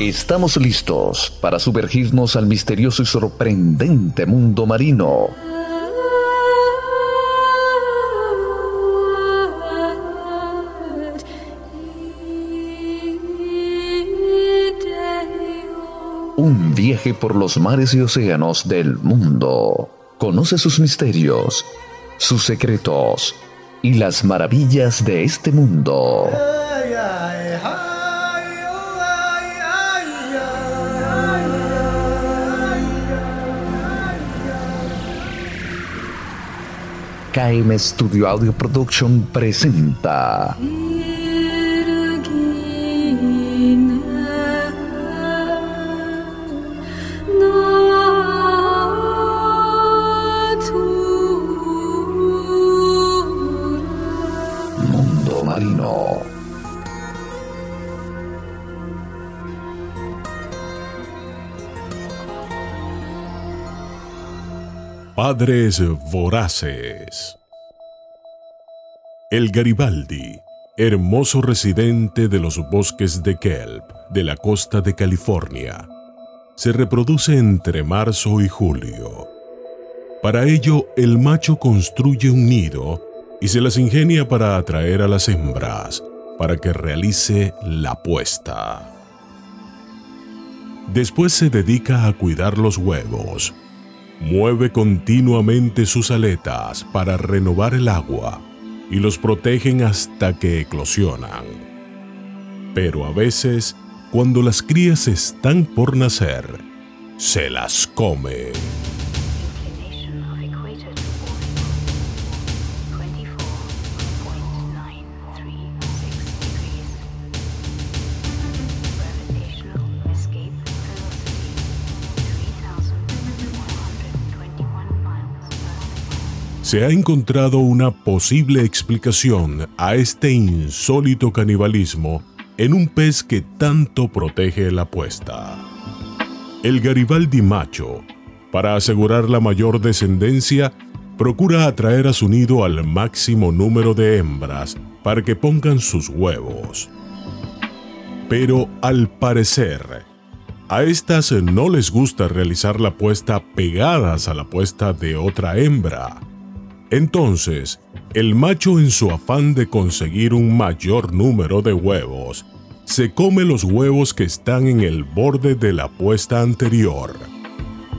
Estamos listos para sumergirnos al misterioso y sorprendente mundo marino. Un viaje por los mares y océanos del mundo. Conoce sus misterios, sus secretos y las maravillas de este mundo. KM Studio Audio Production presenta Padres voraces. El Garibaldi, hermoso residente de los bosques de kelp de la costa de California, se reproduce entre marzo y julio. Para ello, el macho construye un nido y se las ingenia para atraer a las hembras para que realice la puesta. Después se dedica a cuidar los huevos. Mueve continuamente sus aletas para renovar el agua y los protegen hasta que eclosionan. Pero a veces, cuando las crías están por nacer, se las come. Se ha encontrado una posible explicación a este insólito canibalismo en un pez que tanto protege la puesta. El Garibaldi macho, para asegurar la mayor descendencia, procura atraer a su nido al máximo número de hembras para que pongan sus huevos. Pero al parecer, a estas no les gusta realizar la puesta pegadas a la puesta de otra hembra. Entonces, el macho en su afán de conseguir un mayor número de huevos, se come los huevos que están en el borde de la puesta anterior,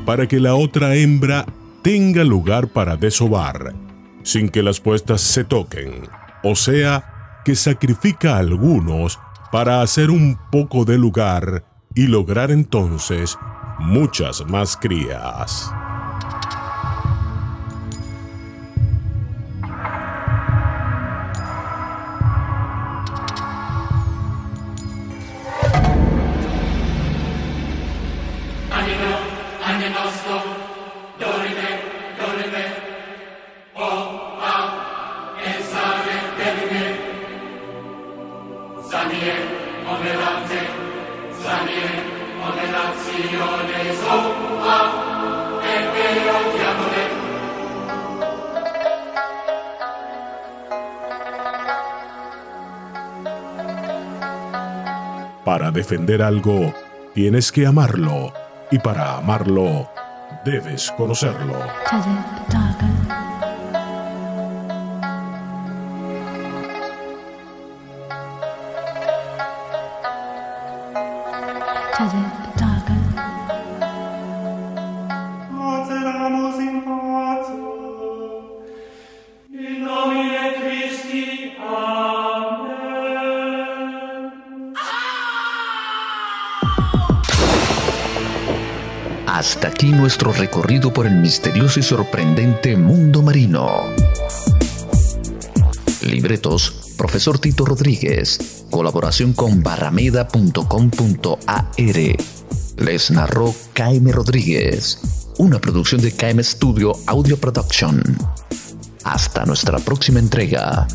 para que la otra hembra tenga lugar para desovar, sin que las puestas se toquen, o sea, que sacrifica algunos para hacer un poco de lugar y lograr entonces muchas más crías. Para defender algo, tienes que amarlo. Y para amarlo, debes conocerlo. Hasta aquí nuestro recorrido por el misterioso y sorprendente mundo marino. Libretos, profesor Tito Rodríguez. Colaboración con barrameda.com.ar. Les narró KM Rodríguez. Una producción de KM Studio Audio Production. Hasta nuestra próxima entrega.